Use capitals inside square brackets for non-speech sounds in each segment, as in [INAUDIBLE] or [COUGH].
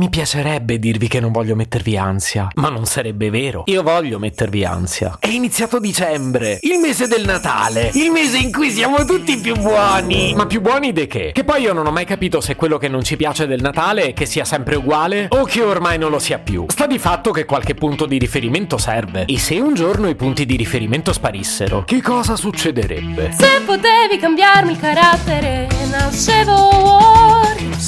Mi piacerebbe dirvi che non voglio mettervi ansia, ma non sarebbe vero. Io voglio mettervi ansia. È iniziato dicembre, il mese del Natale, il mese in cui siamo tutti più buoni. Ma più buoni di che? Che poi io non ho mai capito se quello che non ci piace del Natale è che sia sempre uguale o che ormai non lo sia più. Sta di fatto che qualche punto di riferimento serve. E se un giorno i punti di riferimento sparissero, che cosa succederebbe? Se potevi cambiarmi il carattere, nascevo.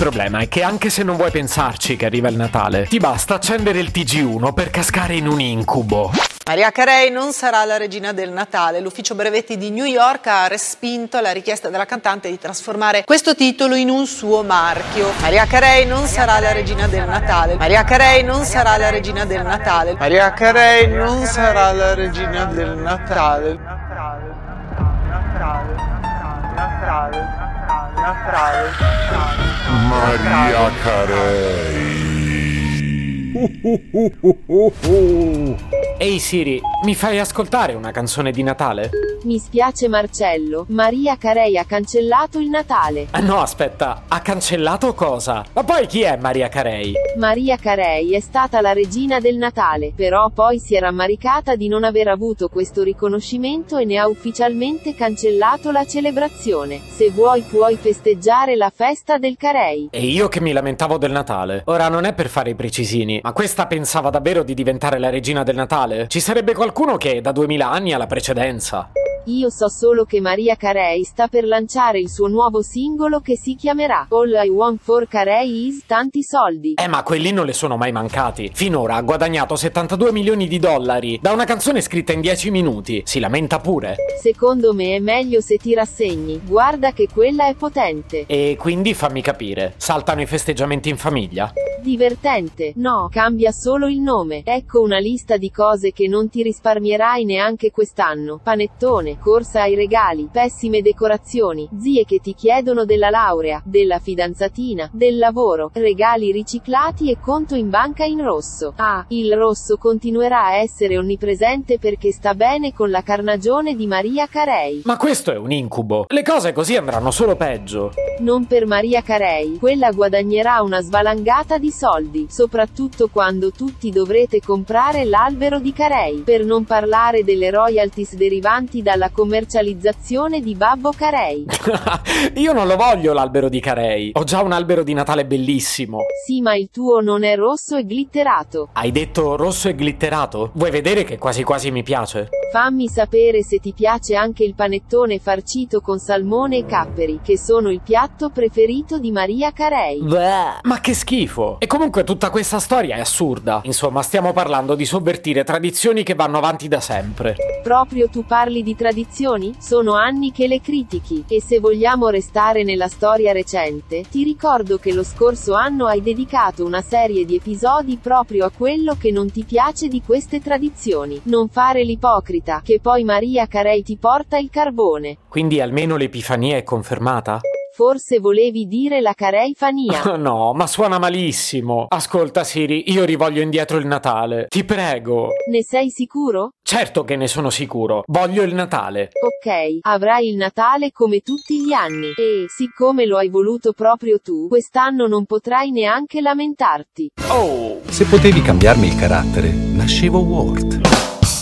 Problema è che anche se non vuoi pensarci che arriva il Natale, ti basta accendere il TG1 per cascare in un incubo. Maria Carey non sarà la regina del Natale. L'ufficio brevetti di New York ha respinto la richiesta della cantante di trasformare questo titolo in un suo marchio. Maria Carey non sarà la regina del Natale. Maria Carey non sarà la regina del Natale. Maria Carey non sarà la regina del Natale. Maria Carey. Ehi Siri, mi fai ascoltare una canzone di Natale? Mi spiace Marcello, Maria Carey ha cancellato il Natale. Ah no, aspetta, ha cancellato cosa? Ma poi chi è Maria Carey? Maria Carey è stata la regina del Natale, però poi si è rammaricata di non aver avuto questo riconoscimento e ne ha ufficialmente cancellato la celebrazione. Se vuoi puoi festeggiare la festa del Carey. E io che mi lamentavo del Natale. Ora non è per fare i precisini, ma questa pensava davvero di diventare la regina del Natale? Ci sarebbe qualcuno che da 2000 anni ha la precedenza. Io so solo che Maria Carey sta per lanciare il suo nuovo singolo che si chiamerà All I Want for Carey is tanti soldi. Eh ma quelli non le sono mai mancati. Finora ha guadagnato 72 milioni di dollari da una canzone scritta in 10 minuti. Si lamenta pure. Secondo me è meglio se ti rassegni. Guarda che quella è potente. E quindi fammi capire, saltano i festeggiamenti in famiglia? Divertente. No, cambia solo il nome. Ecco una lista di cose che non ti risparmierai neanche quest'anno. Panettone, corsa ai regali, pessime decorazioni, zie che ti chiedono della laurea, della fidanzatina, del lavoro, regali riciclati e conto in banca in rosso. Ah, il rosso continuerà a essere onnipresente perché sta bene con la carnagione di Maria Carey. Ma questo è un incubo. Le cose così andranno solo peggio. Non per Maria Carey, quella guadagnerà una svalangata di soldi, soprattutto quando tutti dovrete comprare l'albero di Carey, per non parlare delle royalties derivanti dalla commercializzazione di Babbo Carey. [LAUGHS] Io non lo voglio l'albero di Carey. Ho già un albero di Natale bellissimo. Sì, ma il tuo non è rosso e glitterato. Hai detto rosso e glitterato? Vuoi vedere che quasi quasi mi piace? Fammi sapere se ti piace anche il panettone farcito con salmone e capperi, che sono il piatto preferito di Maria Carey. Bleh. Ma che schifo! E comunque tutta questa storia è assurda. Insomma, stiamo parlando di sovvertire tradizioni che vanno avanti da sempre. Proprio tu parli di tradizioni? Sono anni che le critichi, e se vogliamo restare nella storia recente, ti ricordo che lo scorso anno hai dedicato una serie di episodi proprio a quello che non ti piace di queste tradizioni. Non fare l'ipocrita, che poi Maria Carey ti porta il carbone. Quindi almeno l'epifania è confermata? Forse volevi dire la Careifania. [LAUGHS] no, ma suona malissimo. Ascolta Siri, io rivoglio indietro il Natale. Ti prego. Ne sei sicuro? Certo che ne sono sicuro. Voglio il Natale. Ok, avrai il Natale come tutti gli anni. E, siccome lo hai voluto proprio tu, quest'anno non potrai neanche lamentarti. Oh! Se potevi cambiarmi il carattere, nascevo Ward.